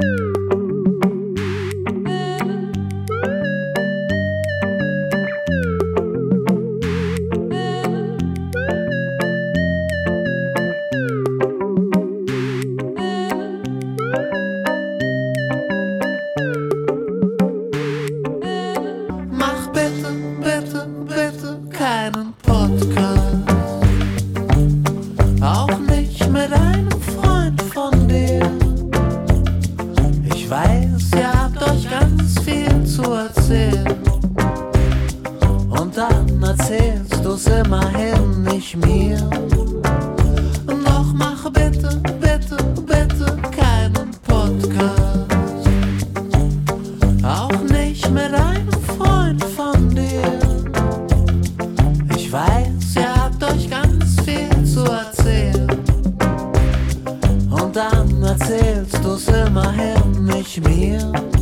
Woo! chills.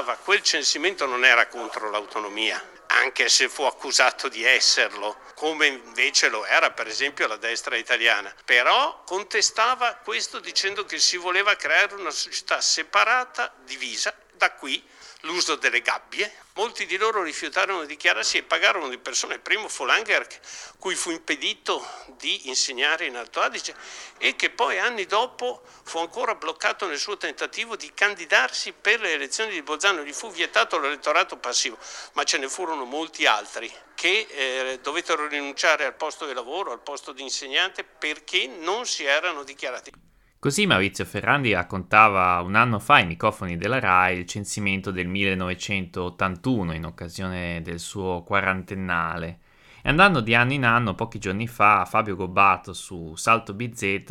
Contestava quel censimento non era contro l'autonomia, anche se fu accusato di esserlo, come invece lo era per esempio la destra italiana. Però contestava questo dicendo che si voleva creare una società separata, divisa, da qui l'uso delle gabbie. Molti di loro rifiutarono di dichiararsi e pagarono di persona. Il primo fu Langer, cui fu impedito di insegnare in Alto Adige e che poi anni dopo fu ancora bloccato nel suo tentativo di candidarsi per le elezioni di Bolzano. Gli fu vietato l'elettorato passivo, ma ce ne furono molti altri che eh, dovettero rinunciare al posto di lavoro, al posto di insegnante perché non si erano dichiarati. Così Maurizio Ferrandi raccontava un anno fa ai microfoni della RAI il censimento del 1981 in occasione del suo quarantennale. E andando di anno in anno, pochi giorni fa, Fabio Gobbato su Salto BZ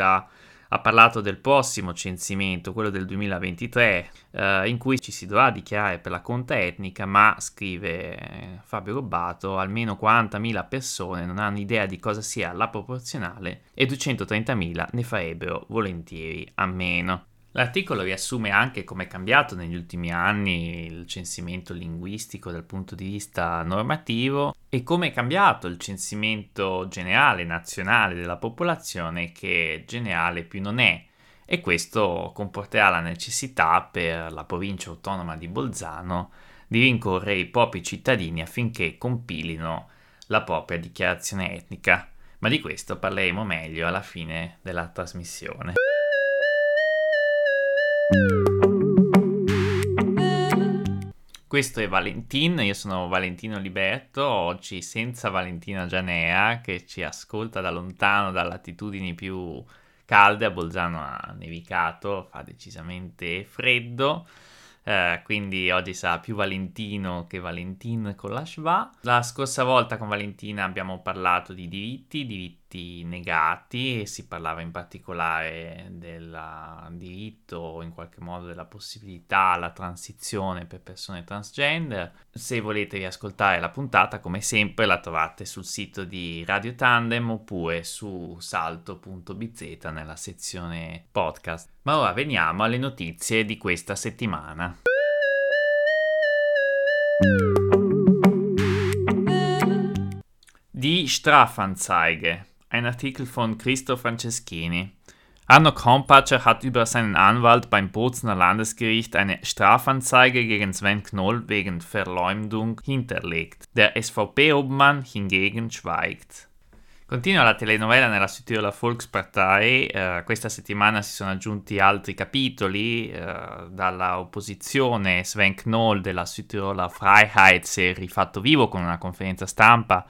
ha parlato del prossimo censimento, quello del 2023, eh, in cui ci si dovrà dichiarare per la conta etnica, ma, scrive Fabio Gobbato, almeno 40.000 persone non hanno idea di cosa sia la proporzionale e 230.000 ne farebbero volentieri a meno. L'articolo riassume anche come è cambiato negli ultimi anni il censimento linguistico dal punto di vista normativo e come è cambiato il censimento generale nazionale della popolazione che generale più non è e questo comporterà la necessità per la provincia autonoma di Bolzano di rincorrere i propri cittadini affinché compilino la propria dichiarazione etnica. Ma di questo parleremo meglio alla fine della trasmissione. Questo è Valentin, io sono Valentino Liberto, oggi senza Valentina Gianea che ci ascolta da lontano, da latitudini più calde, a Bolzano ha nevicato, fa decisamente freddo, eh, quindi oggi sarà più Valentino che Valentin con la schwa. La scorsa volta con Valentina abbiamo parlato di diritti, diritti negati, e si parlava in particolare del diritto, in qualche modo della possibilità alla transizione per persone transgender. Se volete riascoltare la puntata, come sempre, la trovate sul sito di Radio Tandem oppure su salto.bz nella sezione podcast. Ma ora veniamo alle notizie di questa settimana. Die Strafanzeige. Ein Artikel von Christoph Franceschini. Arno Krompatscher hat über seinen Anwalt beim Bozener Landesgericht eine Strafanzeige gegen Sven Knoll wegen Verleumdung hinterlegt. Der SVP-Obmann hingegen schweigt. Continua la telenovela nella Südtiroler Volkspartei, eh, questa settimana si sono aggiunti altri capitoli, eh, dalla opposizione Sven Knoll della Südtiroler Freiheit si è rifatto vivo con una conferenza stampa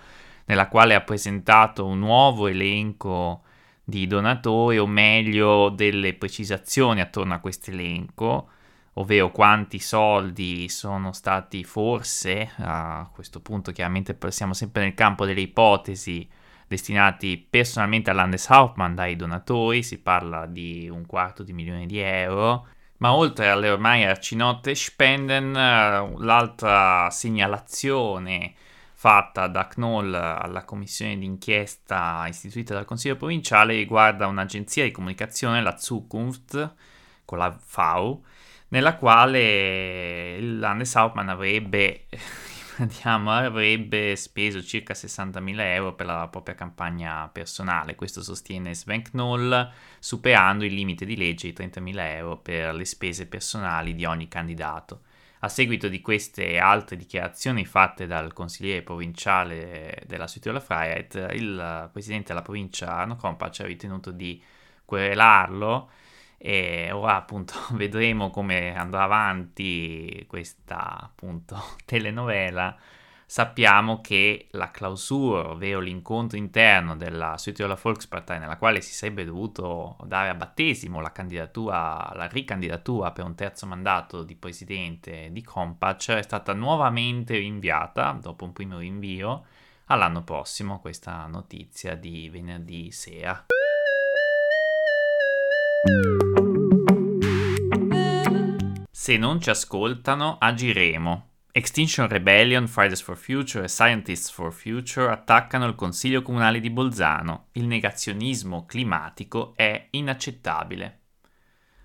nella quale ha presentato un nuovo elenco di donatori, o meglio delle precisazioni attorno a questo elenco, ovvero quanti soldi sono stati forse, a questo punto chiaramente siamo sempre nel campo delle ipotesi, destinati personalmente al Landeshauptmann dai donatori, si parla di un quarto di milione di euro, Ma oltre alle ormai arcinote Spenden, eh, l'altra segnalazione fatta da Knoll alla commissione d'inchiesta istituita dal Consiglio provinciale riguarda un'agenzia di comunicazione, la Zukunft, con la V, nella quale il Landeshauptmann avrebbe, diciamo, avrebbe speso circa 60.000 euro per la propria campagna personale. Questo sostiene Sven Knoll, superando il limite di legge di 30.000 euro per le spese personali di ogni candidato. A seguito di queste altre dichiarazioni fatte dal consigliere provinciale della Südtiroler Freiheit, il presidente della provincia Arno Kompacz ha ritenuto di querelarlo e ora appunto vedremo come andrà avanti questa appunto telenovela sappiamo che la clausura, ovvero l'incontro interno della Südtiroler Volkspartei, nella quale si sarebbe dovuto dare a battesimo la candidatura, la ricandidatura per un terzo mandato di presidente di Compacc, è stata nuovamente rinviata, dopo un primo rinvio, all'anno prossimo, questa notizia di venerdì sera. Se non ci ascoltano, agiremo. Extinction Rebellion, Fridays for Future e Scientists for Future attaccano il Consiglio Comunale di Bolzano. Il negazionismo climatico è inaccettabile.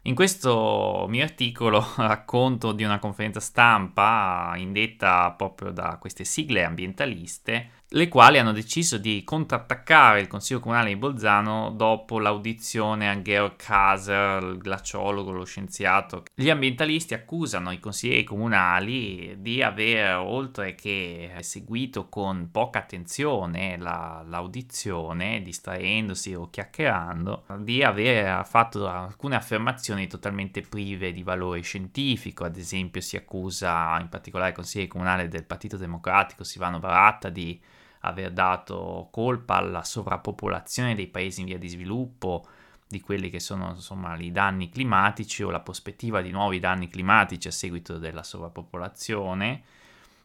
In questo mio articolo racconto di una conferenza stampa indetta proprio da queste sigle ambientaliste le quali hanno deciso di contrattaccare il Consiglio Comunale di Bolzano dopo l'audizione a Georg Kaser, il glaciologo, lo scienziato. Gli ambientalisti accusano i consiglieri comunali di aver, oltre che seguito con poca attenzione la, l'audizione, distraendosi o chiacchierando, di aver fatto alcune affermazioni totalmente prive di valore scientifico. Ad esempio si accusa in particolare il consigliere comunale del Partito Democratico, Silvano Baratta, di aver dato colpa alla sovrappopolazione dei paesi in via di sviluppo, di quelli che sono insomma i danni climatici o la prospettiva di nuovi danni climatici a seguito della sovrappopolazione,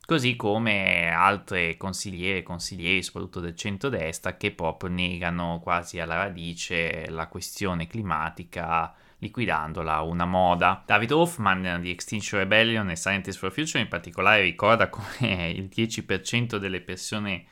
così come altre consigliere e consiglieri, soprattutto del centrodestra, che proprio negano quasi alla radice la questione climatica liquidandola una moda. David Hoffman di Extinction Rebellion e Scientists for Future in particolare ricorda come il 10% delle persone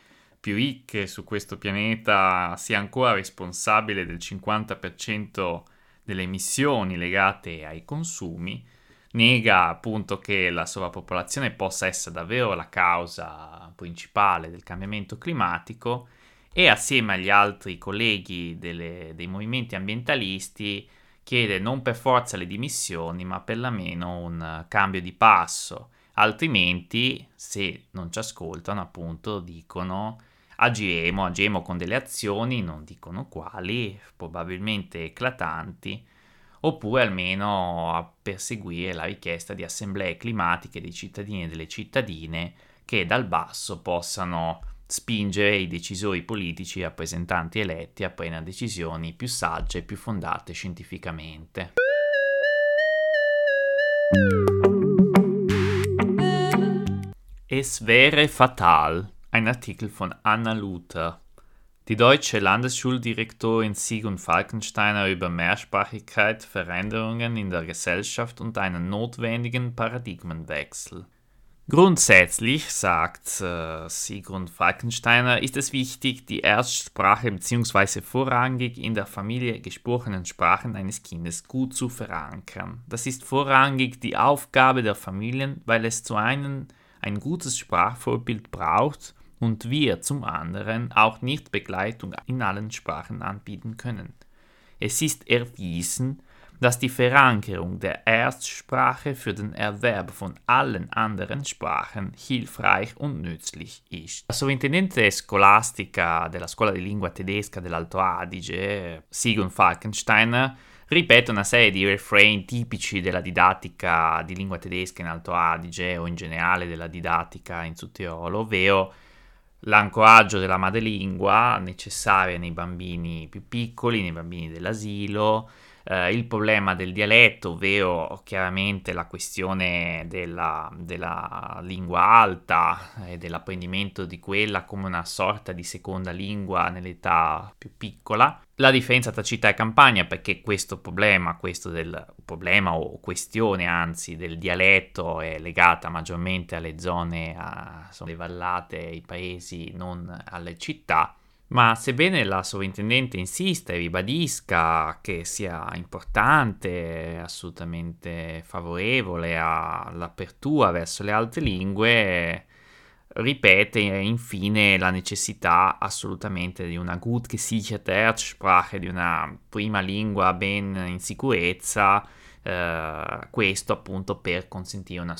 più ricche su questo pianeta sia ancora responsabile del 50% delle emissioni legate ai consumi, nega appunto che la sovrappopolazione possa essere davvero la causa principale del cambiamento climatico e assieme agli altri colleghi delle, dei movimenti ambientalisti chiede non per forza le dimissioni ma per la meno un cambio di passo. Altrimenti se non ci ascoltano appunto dicono agiremo, agiremo con delle azioni, non dicono quali, probabilmente eclatanti, oppure almeno a perseguire la richiesta di assemblee climatiche dei cittadini e delle cittadine che dal basso possano spingere i decisori politici e rappresentanti eletti a prendere decisioni più sagge e più fondate scientificamente. Es wäre fatal ein Artikel von Anna Luther. Die deutsche Landesschuldirektorin Sigun Falkensteiner über Mehrsprachigkeit, Veränderungen in der Gesellschaft und einen notwendigen Paradigmenwechsel. Grundsätzlich, sagt äh, Sigrun Falkensteiner, ist es wichtig, die Erstsprache bzw. vorrangig in der Familie gesprochenen Sprachen eines Kindes gut zu verankern. Das ist vorrangig die Aufgabe der Familien, weil es zu einem ein gutes Sprachvorbild braucht und wir zum anderen auch nicht Begleitung in allen Sprachen anbieten können. Es ist erwiesen, dass die Verankerung der Erstsprache für den Erwerb von allen anderen Sprachen hilfreich und nützlich ist. La sovrintendente scolastica della scuola di lingua tedesca dell'Alto Adige, Sigun Falkensteiner, ripete una serie di refrain tipici della didattica di lingua tedesca in Alto Adige o in generale della didattica in Sudtirolo, ovvero l'ancoraggio della madrelingua necessaria nei bambini più piccoli, nei bambini dell'asilo, eh, il problema del dialetto, ovvero chiaramente la questione della, della lingua alta e dell'apprendimento di quella come una sorta di seconda lingua nell'età più piccola. La differenza tra città e campagna perché questo problema, questo del problema o questione anzi del dialetto è legata maggiormente alle zone, a, insomma, le vallate, i paesi, non alle città ma sebbene la sovrintendente insista e ribadisca che sia importante, assolutamente favorevole all'apertura verso le altre lingue, ripete infine la necessità assolutamente di una gut gesicherte Erstsprache, di una prima lingua ben in sicurezza, eh, questo appunto per consentire una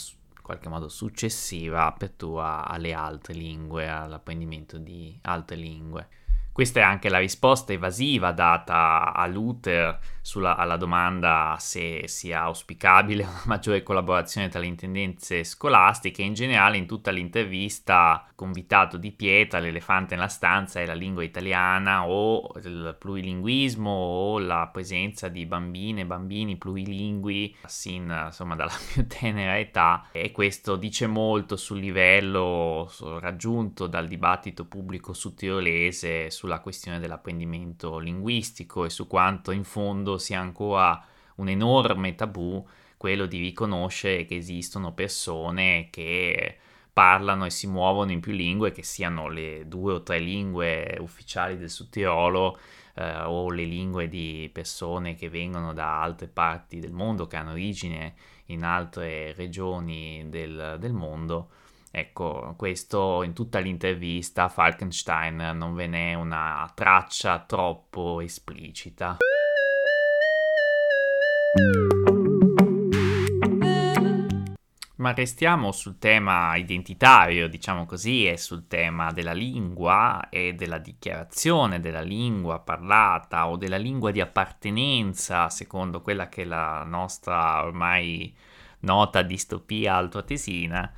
qualche modo successiva apertura alle altre lingue, all'apprendimento di altre lingue. Questa è anche la risposta evasiva data a Luther sulla, alla domanda se sia auspicabile una maggiore collaborazione tra le intendenze scolastiche. In generale, in tutta l'intervista, convitato di pietra, l'elefante nella stanza è la lingua italiana o il plurilinguismo o la presenza di bambine e bambini plurilingui sin insomma dalla più tenera età e questo dice molto sul livello raggiunto dal dibattito pubblico sudtirolese sulla questione dell'apprendimento linguistico e su quanto in fondo sia ancora un enorme tabù quello di riconoscere che esistono persone che parlano e si muovono in più lingue, che siano le due o tre lingue ufficiali del Sud Tirolo eh, o le lingue di persone che vengono da altre parti del mondo, che hanno origine in altre regioni del, del mondo. Ecco, questo in tutta l'intervista a Falkenstein non ve n'è una traccia troppo esplicita. Ma restiamo sul tema identitario, diciamo così, e sul tema della lingua e della dichiarazione della lingua parlata o della lingua di appartenenza, secondo quella che è la nostra ormai nota distopia altoatesina.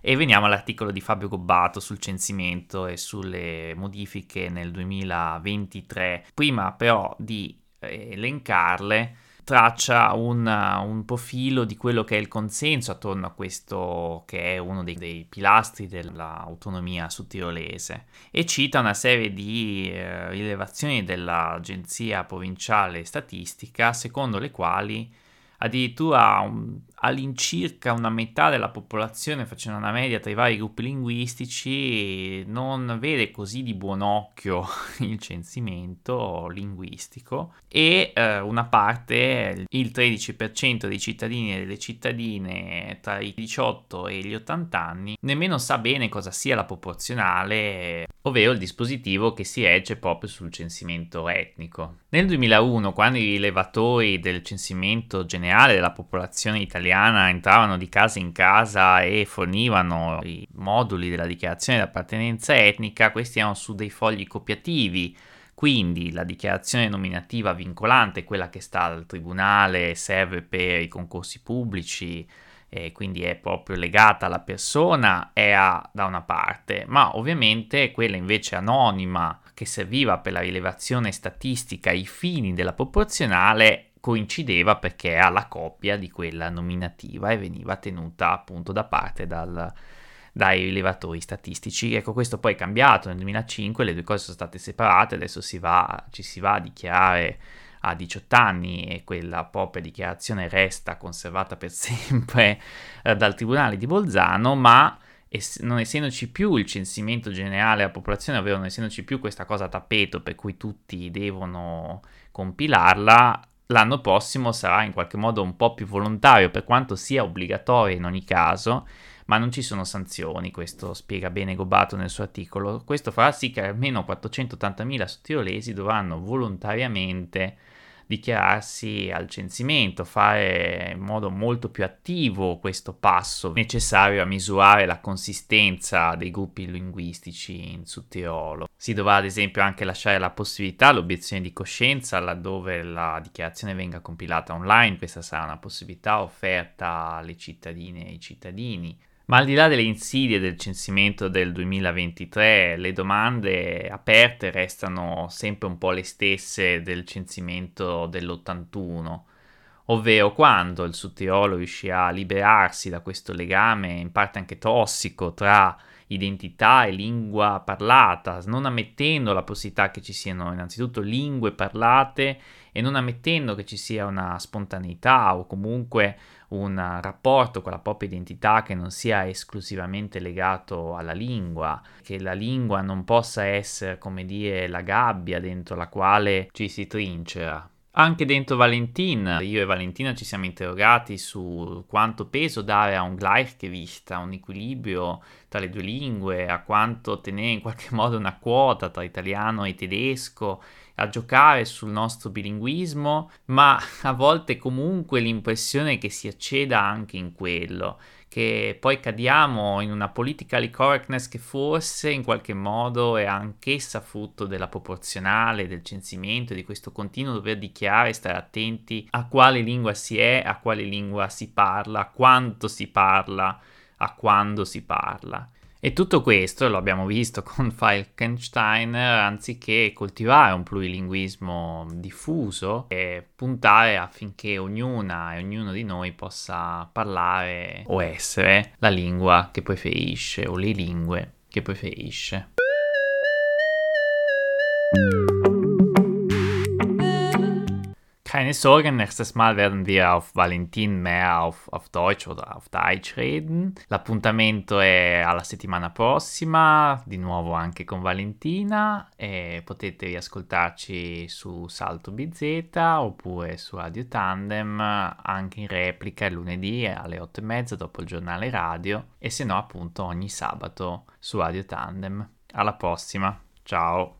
E veniamo all'articolo di Fabio Gobbato sul censimento e sulle modifiche nel 2023. Prima però di elencarle, traccia un, un, profilo di quello che è il consenso attorno a questo che è uno dei, dei pilastri dell'autonomia sudtirolese e cita una serie di eh, rilevazioni dell'Agenzia Provinciale Statistica secondo le quali addirittura un, all'incirca una metà della popolazione, facendo una media tra i vari gruppi linguistici, non vede così di buon occhio il censimento linguistico e eh, una parte, il 13% dei cittadini e delle cittadine tra i 18 e gli 80 anni, nemmeno sa bene cosa sia la proporzionale, ovvero il dispositivo che si regge proprio sul censimento etnico. Nel 2001, quando i rilevatori del censimento generale della popolazione italiana italiana entravano di casa in casa e fornivano i moduli della dichiarazione di appartenenza etnica, questi erano su dei fogli copiativi. Quindi la dichiarazione nominativa vincolante, quella che sta al tribunale, serve per i concorsi pubblici, e quindi è proprio legata alla persona, è a, da una parte, ma ovviamente quella invece anonima che serviva per la rilevazione statistica ai fini della proporzionale coincideva perché era la coppia di quella nominativa e veniva tenuta appunto da parte dal, dai rilevatori statistici. Ecco, questo poi è cambiato nel 2005, le due cose sono state separate, adesso si va, ci si va a dichiarare a 18 anni e quella propria dichiarazione resta conservata per sempre eh, dal Tribunale di Bolzano, ma es- non essendoci più il censimento generale della popolazione, ovvero non essendoci più questa cosa a tappeto per cui tutti devono compilarla, l'anno prossimo sarà in qualche modo un po' più volontario, per quanto sia obbligatorio in ogni caso, ma non ci sono sanzioni, questo spiega bene Gobato nel suo articolo. Questo farà sì che almeno 480.000 sottirolesi dovranno volontariamente dichiararsi al censimento, fare in modo molto più attivo questo passo necessario a misurare la consistenza dei gruppi linguistici in Sud Tirolo. Si dovrà ad esempio anche lasciare la possibilità, l'obiezione di coscienza, laddove la dichiarazione venga compilata online, questa sarà una possibilità offerta alle cittadine e ai cittadini Ma al di là delle insidie del censimento del 2023, le domande aperte restano sempre un po' le stesse del censimento dell'81, ovvero quando il Sudtirolo riuscirà a liberarsi da questo legame in parte anche tossico tra identità e lingua parlata, non ammettendo la possibilità che ci siano innanzitutto lingue parlate e non ammettendo che ci sia una spontaneità o comunque un rapporto con la propria identità che non sia esclusivamente legato alla lingua, che la lingua non possa essere, come dire, la gabbia dentro la quale ci si trincera. Anche dentro Valentin, io e Valentina ci siamo interrogati su quanto peso dare a un Gleichgewicht, a un equilibrio tra le due lingue, a quanto tenere in qualche modo una quota tra italiano e tedesco, a giocare sul nostro bilinguismo, ma a volte comunque l'impressione che si acceda anche in quello che poi cadiamo in una politically correctness che forse in qualche modo è anch'essa frutto della proporzionale, del censimento, di questo continuo dover dichiarare e stare attenti a quale lingua si è, a quale lingua si parla, a quanto si parla, a quando si parla. E tutto questo lo abbiamo visto con Falkenstein, anziché coltivare un plurilinguismo diffuso e puntare affinché ognuna e ognuno di noi possa parlare o essere la lingua che preferisce o le lingue che preferisce. Keine Sorge, nächstes Mal werden wir auf Valentin mehr auf, auf Deutsch oder auf Deutsch reden. L'appuntamento è alla settimana prossima, di nuovo anche con Valentina e potete riascoltarci su Salto BZ oppure su Radio Tandem anche in replica lunedì alle 8 e mezza dopo il giornale radio e se no appunto ogni sabato su Radio Tandem. Alla prossima, ciao!